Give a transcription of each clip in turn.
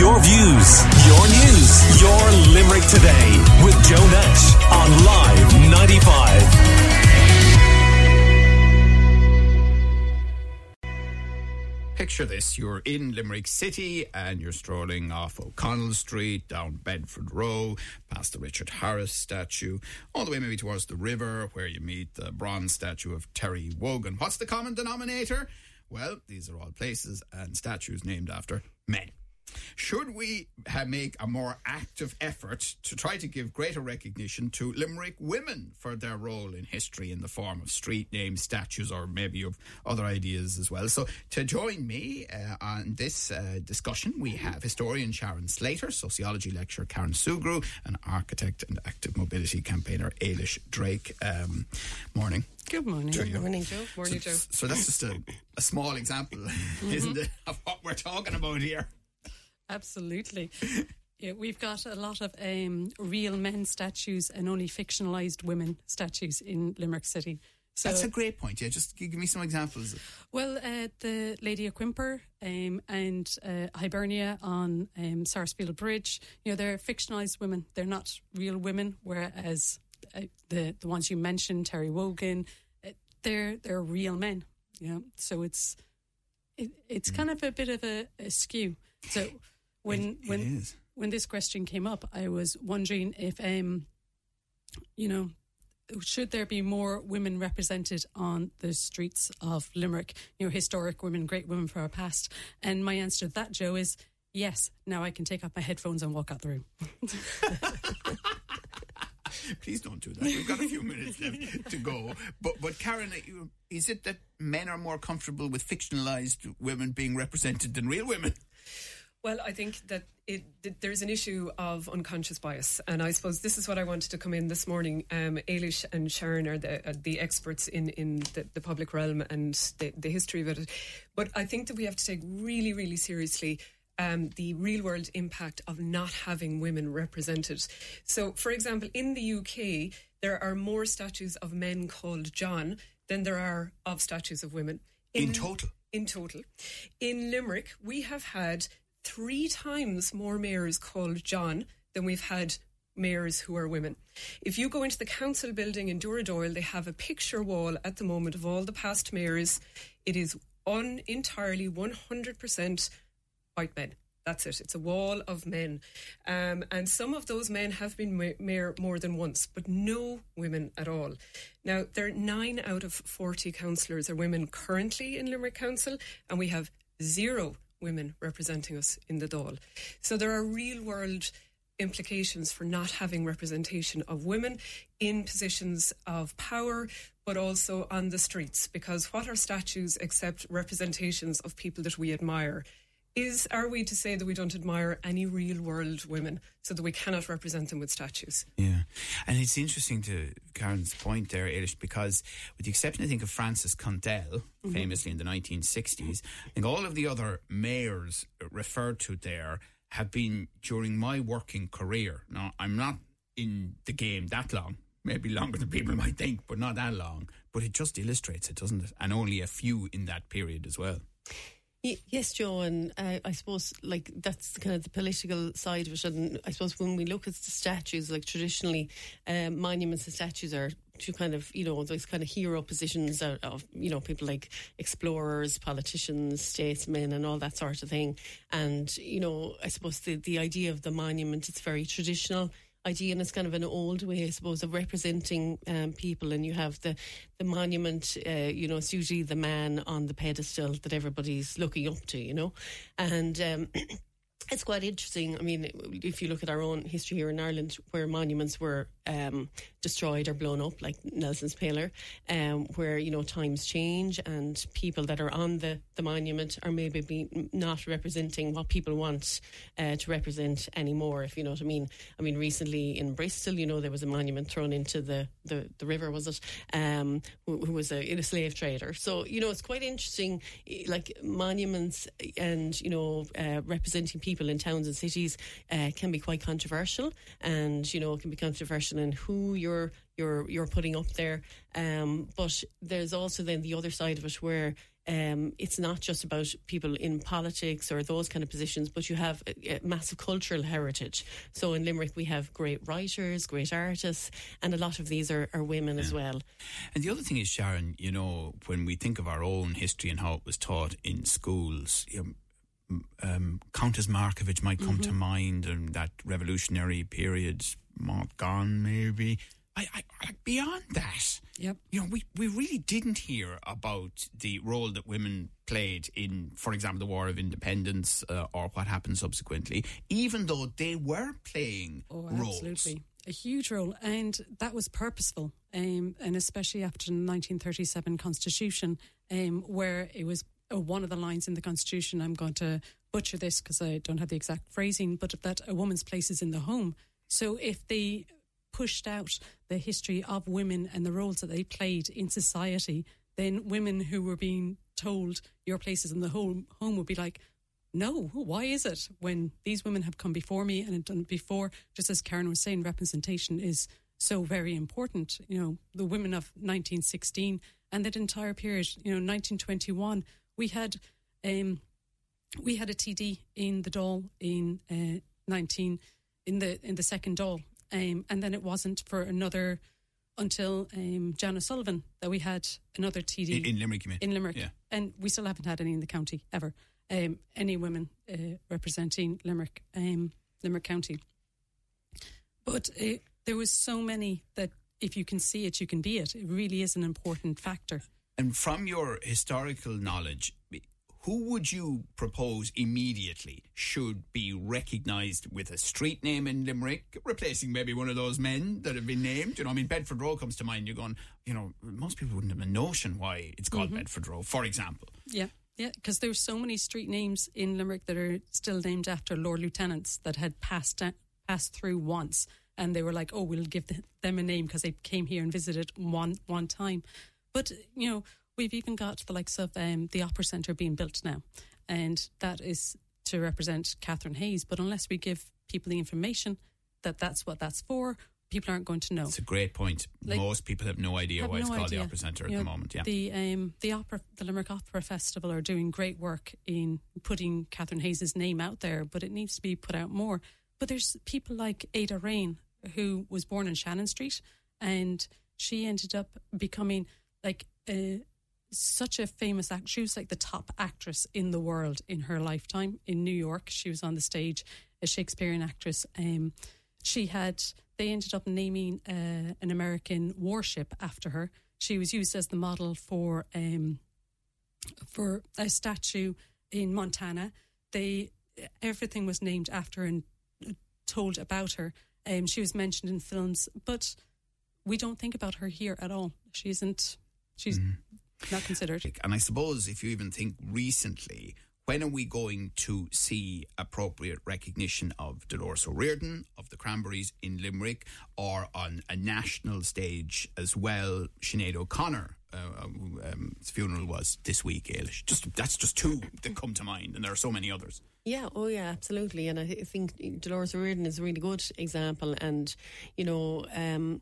Your views, your news, your Limerick today with Joe Nash on Live 95. Picture this you're in Limerick City and you're strolling off O'Connell Street, down Bedford Row, past the Richard Harris statue, all the way maybe towards the river where you meet the bronze statue of Terry Wogan. What's the common denominator? Well, these are all places and statues named after men. Should we ha- make a more active effort to try to give greater recognition to Limerick women for their role in history in the form of street names, statues, or maybe of other ideas as well? So, to join me uh, on this uh, discussion, we have historian Sharon Slater, sociology lecturer Karen Sugrue, and architect and active mobility campaigner Ailish Drake. Um, morning. Good morning. Good morning, Joe. Morning, Joe. So that's just a, a small example, isn't it, of what we're talking about here? Absolutely. Yeah, we've got a lot of um, real men statues and only fictionalised women statues in Limerick City. So, That's a great point. Yeah, just give me some examples. well, uh, the Lady of Quimper um, and uh, Hibernia on um, Sarsfield Bridge, you know, they're fictionalised women. They're not real women, whereas uh, the the ones you mentioned, Terry Wogan, uh, they're they're real men. Yeah, so it's it, it's kind of a bit of a, a skew. So when It- when when this question came up, I was wondering if um, you know, should there be more women represented on the streets of Limerick? You know, historic women, great women from our past. And my answer to that, Joe, is yes. Now I can take off my headphones and walk out the room. Please don't do that. We've got a few minutes left to go. But but Karen, is it that men are more comfortable with fictionalized women being represented than real women? Well, I think that it, there's an issue of unconscious bias, and I suppose this is what I wanted to come in this morning. Um, Ailish and Sharon are the uh, the experts in in the, the public realm and the, the history of it. But I think that we have to take really, really seriously. Um, the real world impact of not having women represented. So, for example, in the UK, there are more statues of men called John than there are of statues of women. In total? In total. In Limerick, we have had three times more mayors called John than we've had mayors who are women. If you go into the council building in Dooradoyle, they have a picture wall at the moment of all the past mayors. It is un entirely 100% white men. That's it. It's a wall of men. Um, and some of those men have been mayor more than once, but no women at all. Now, there are nine out of 40 councillors are women currently in Limerick Council, and we have zero women representing us in the Dáil. So there are real world implications for not having representation of women in positions of power, but also on the streets. Because what are statues except representations of people that we admire? Is are we to say that we don't admire any real world women so that we cannot represent them with statues? Yeah, and it's interesting to Karen's point there, Ailish, because with the exception, I think, of Frances Condell, mm-hmm. famously in the 1960s, I think all of the other mayors referred to there have been during my working career. Now, I'm not in the game that long, maybe longer than people might think, but not that long. But it just illustrates it, doesn't it? And only a few in that period as well. Yes, Joe, and uh, I suppose like that's kind of the political side of it. And I suppose when we look at the statues, like traditionally, um, monuments and statues are to kind of you know those kind of hero positions of, of you know people like explorers, politicians, statesmen, and all that sort of thing. And you know, I suppose the the idea of the monument it's very traditional idea and it's kind of an old way I suppose of representing um, people. And you have the the monument uh, you know it's usually the man on the pedestal that everybody's looking up to you know? And um, it's quite interesting. I mean, if you look at our own history here in Ireland, where monuments were um, destroyed or blown up, like Nelson's Pillar, um, where you know times change and people that are on the, the monument are maybe be not representing what people want uh, to represent anymore. If you know what I mean. I mean, recently in Bristol, you know, there was a monument thrown into the the, the river, was it? Um, who, who was a, a slave trader. So you know, it's quite interesting, like monuments and you know uh, representing people in towns and cities uh, can be quite controversial, and you know it can be controversial in who you're you're you're putting up there. Um, but there's also then the other side of it where um, it's not just about people in politics or those kind of positions, but you have a, a massive cultural heritage. So in Limerick, we have great writers, great artists, and a lot of these are, are women as well. And the other thing is, Sharon, you know, when we think of our own history and how it was taught in schools, you know, um, Countess Markievicz might come to mind, and that revolutionary period, not gone maybe. I, I, like beyond that, Yep. you know, we, we really didn't hear about the role that women played in, for example, the War of Independence uh, or what happened subsequently, even though they were playing Oh, roles. absolutely. A huge role. And that was purposeful. Um, and especially after the 1937 Constitution, um, where it was Uh, one of the lines in the Constitution. I'm going to butcher this because I don't have the exact phrasing, but that a woman's place is in the home. So if they pushed out the history of women and the roles that they played in society, then women who were being told your place is in the home, home would be like, no, why is it when these women have come before me and done before? Just as Karen was saying, representation is so very important. You know, the women of 1916 and that entire period, you know, 1921, we had um, we had a TD in the Dáil in uh, 19 in the in the second Dáil, um, and then it wasn't for another until um, Jan O'Sullivan that we had another TD In, in Limerick, you mean? in Limerick, Yeah. and we still haven't had any in the county ever. Um, any women uh, representing Limerick, um, Limerick County. But uh, there was so many that if you can see it, you can be it. It really is an important factor. And from your historical knowledge, who would you propose immediately should be recognised with a street name in Limerick, replacing maybe one of those men that have been named? You know, I mean, Bedford Row comes to mind. You're going, you know, most people wouldn't have a notion why it's called mm-hmm. Bedford Row, for example. Yeah, yeah, because there's so many street names in Limerick that are still named after Lord Lieutenants that had passed da- passed through once, and they were like, "Oh, we'll give them a name because they came here and visited one one time." But you know, we've even got the likes of um, the Opera Centre being built now, and that is to represent Catherine Hayes. But unless we give people the information that that's what that's for, people aren't going to know. It's a great point. Like- most people have no idea have why it's called idea. the Opera Centre at You the moment. Yeah. The um the opera the Limerick Opera Festival are doing great work in putting Catherine Hayes' name out there, but it needs to be put out more. But there's people like Ada Rehan, who was born in Shannon Street, and she ended up becoming like a, such a famous act. She was like the top actress in the world in her lifetime in New York. She was on the stage, a Shakespearean actress. Um, she had they ended up naming uh, an American warship after her. She was used as the model for um, for a statue in Montana. They everything was named after and uh, told about her. Um, she was mentioned in films, but we don't think about her here at all. She isn't. She's not considered. And I suppose if you even think recently, when are we going to see appropriate recognition of Dolores O'Riordan, of the Cranberries in Limerick, or on a national stage as well? Sinead O'Connor, uh, um, um, his funeral was this week, Ailish. Just That's just two that come to mind, and there are so many others. Yeah, oh yeah, absolutely. And I think Dolores O'Riordan is a really good example. And, you know, um,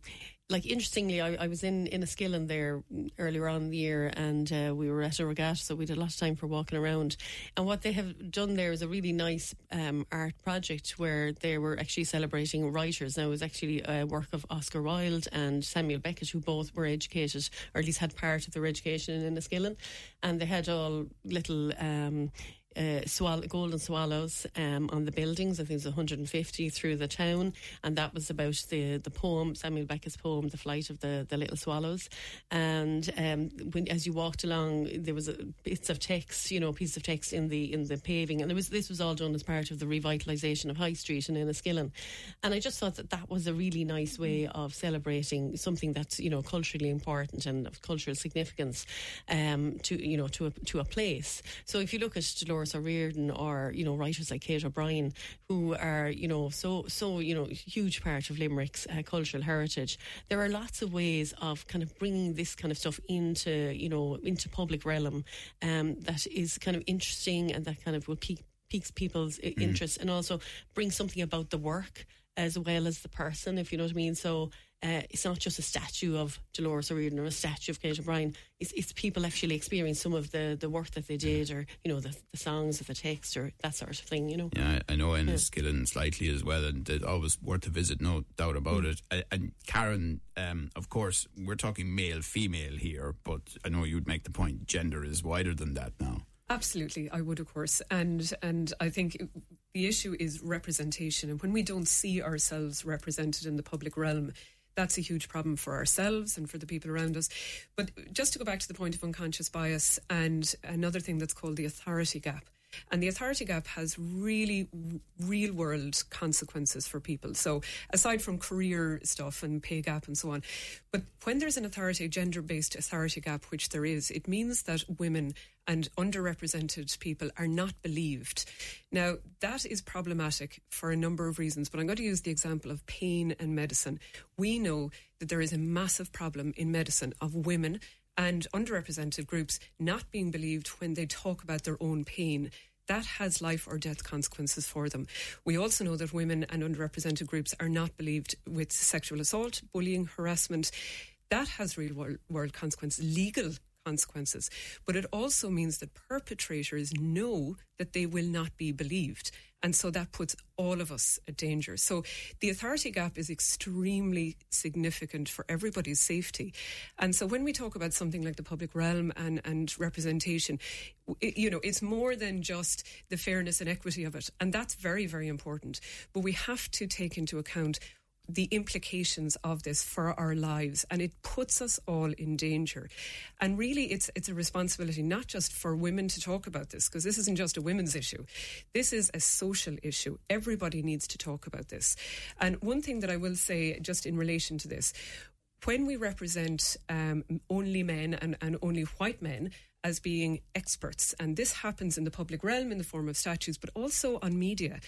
like interestingly, I, I was in, in Enniskillen there earlier on in the year and uh, we were at a regatta, so we had a lot of time for walking around. And what they have done there is a really nice um, art project where they were actually celebrating writers. Now, it was actually a work of Oscar Wilde and Samuel Beckett, who both were educated, or at least had part of their education in Enniskillen. And they had all little. Um, uh, swall- golden swallows um, on the buildings. I think it was 150 through the town, and that was about the the poem Samuel Beckett's poem, "The Flight of the the Little Swallows." And um, when as you walked along, there was a, bits of text, you know, pieces of text in the in the paving, and it was this was all done as part of the revitalisation of High Street in Enniskillen. And I just thought that that was a really nice way of celebrating something that's you know culturally important and of cultural significance um, to you know to a, to a place. So if you look at O'Riordan or you know writers like Kate O'Brien, who are you know so so you know huge part of Limerick's uh, cultural heritage, there are lots of ways of kind of bringing this kind of stuff into you know into public realm um, that is kind of interesting and that kind of will pique piques people's i interest and also bring something about the work as well as the person, if you know what I mean. So uh, it's not just a statue of Dolores O'Riordan or a statue of Kate O'Brien. It's, it's people actually experience some of the, the work that they did, or you know the, the songs, or the text, or that sort of thing. You know. Yeah, I I know Enniskillen slightly as well, and it's always worth a visit, no doubt about Mm. it. And Karen, um, of course, we're talking male, female here, but I know you'd make the point gender is wider than that now. Absolutely, I would, of course, and and I think the issue is representation, and when we don't see ourselves represented in the public realm. That's a huge problem for ourselves and for the people around us. But just to go back to the point of unconscious bias and another thing that's called the authority gap. And the authority gap has really real world consequences for people. So, aside from career stuff and pay gap and so on, but when there's an authority, gender based authority gap, which there is, it means that women and underrepresented people are not believed. Now, that is problematic for a number of reasons, but I'm going to use the example of pain and medicine. We know that there is a massive problem in medicine of women and underrepresented groups not being believed when they talk about their own pain. That has life or death consequences for them. We also know that women and underrepresented groups are not believed with sexual assault, bullying, harassment. That has real world, consequences, legal consequences. But it also means that perpetrators know that they will not be believed. And so that puts all of us at danger. So the authority gap is extremely significant for everybody's safety. And so when we talk about something like the public realm and, and representation, it, you know, it's more than just the fairness and equity of it. And that's very, very important. But we have to take into account the implications of this for our lives and it puts us all in danger. And really it's it's a responsibility not just for women to talk about this because this isn't just a women's issue. This is a social issue. Everybody needs to talk about this. And one thing that I will say just in relation to this when we represent um, only men and, and only white men as being experts, and this happens in the public realm in the form of statues, but also on media.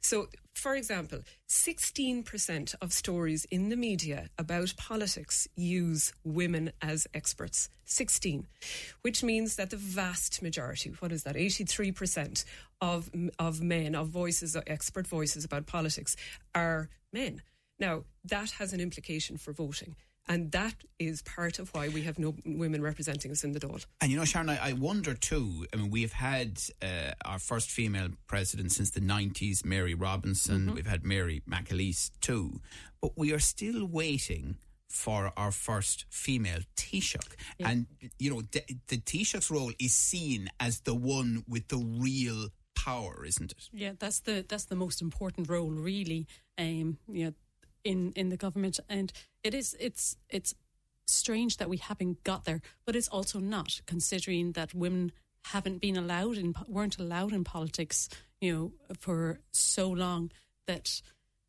So, for example, 16% of stories in the media about politics use women as experts. 16, which means that the vast majority, what is that, 83% of, of men, of voices, expert voices about politics, are men. Now, that has an implication for voting. And that is part of why we have no women representing us in the Dáil. And you know, Sharon, I, I wonder too. I mean, we've had uh, our first female president since the 90s, Mary Robinson. We've had Mary McAleese too. But we are still waiting for our first female Taoiseach. And, you know, the, the Taoiseach's role is seen as the one with the real power, isn't it? Yeah, that's the that's the most important role, really. Um, you know, in in the government, and it is it's it's strange that we haven't got there, but it's also not considering that women haven't been allowed in weren't allowed in politics, you know, for so long that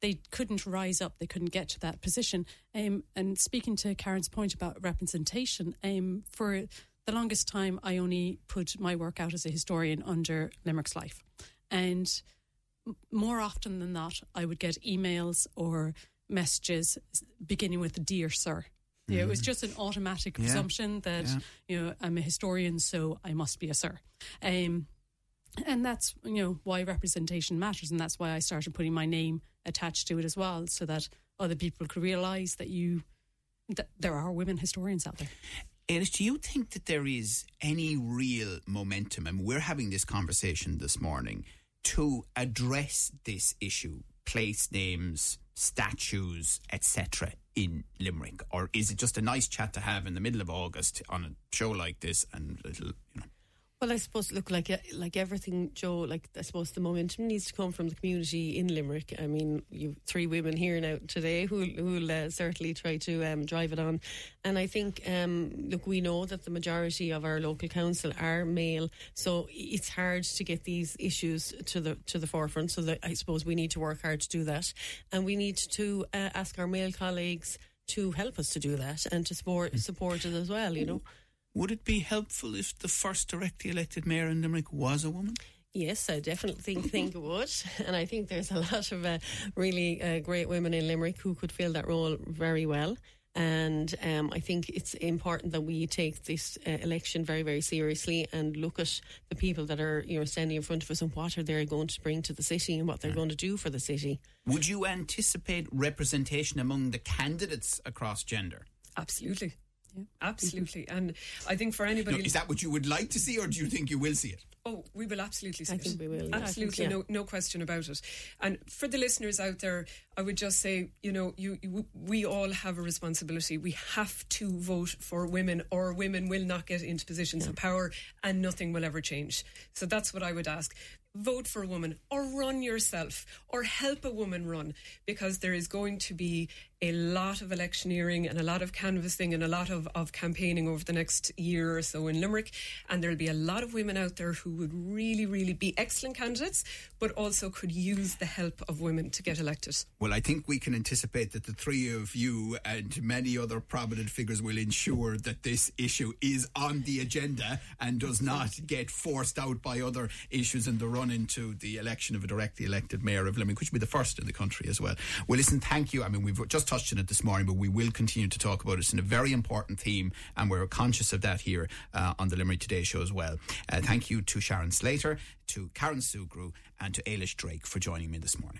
they couldn't rise up, they couldn't get to that position. Um, and speaking to Karen's point about representation, um, for the longest time, I only put my work out as a historian under Limerick's life, and more often than not, I would get emails or messages beginning with "Dear Sir." You know, it was just an automatic Yeah. presumption that Yeah. you know I'm a historian, so I must be a sir. Um, and that's you know why representation matters, and that's why I started putting my name attached to it as well, so that other people could realise that you that there are women historians out there. Ailish, do you think that there is any real momentum, and we're having this conversation this morning, to address this issue, place names, statues, etc., in Limerick? Or is it just a nice chat to have in the middle of August on a show like this and little, you know? Well, I suppose look like like everything, Joe. Like I suppose the momentum needs to come from the community in Limerick. I mean, you've three women here now today who who'll uh, certainly try to um, drive it on. And I think, um, look, we know that the majority of our local council are male, so it's hard to get these issues to the to the forefront. So that I suppose we need to work hard to do that, and we need to uh, ask our male colleagues to help us to do that and to support support it as well. You know. Would it be helpful if the first directly elected mayor in Limerick was a woman? Yes, I definitely think, think it would. And I think there's a lot of uh, really uh, great women in Limerick who could fill that role very well. And um, I think it's important that we take this uh, election very, very seriously and look at the people that are you know standing in front of us and what are they going to bring to the city and what they're going to do for the city. Would you anticipate representation among the candidates across gender? Absolutely. Absolutely. And I think for anybody. No, is that what you would like to see, or do you think you will see it? Oh, we will absolutely see I it. think we will. Absolutely, I think, no, no question about it. And for the listeners out there, I would just say, you know, you, you we all have a responsibility. We have to vote for women, or women will not get into positions of power, and nothing will ever change. So that's what I would ask. Vote for a woman, or run yourself, or help a woman run, because there is going to be a lot of electioneering and a lot of canvassing and a lot of, of campaigning over the next year or so in Limerick. And there'll be a lot of women out there who would really, really be excellent candidates, but also could use the help of women to get elected. Well, I think we can anticipate that the three of you and many other prominent figures will ensure that this issue is on the agenda and does not get forced out by other issues in the run into the election of a directly elected mayor of Limerick, which will be the first in the country as well. Well, listen, thank you. I mean, we've just touched on it this morning, but we will continue to talk about it. It's a very important theme, and we're conscious of that here uh, on the Limerick Today show as well. Uh, thank you to Sharon Slater, to Karen Sugrue, and to Ailish Drake for joining me this morning.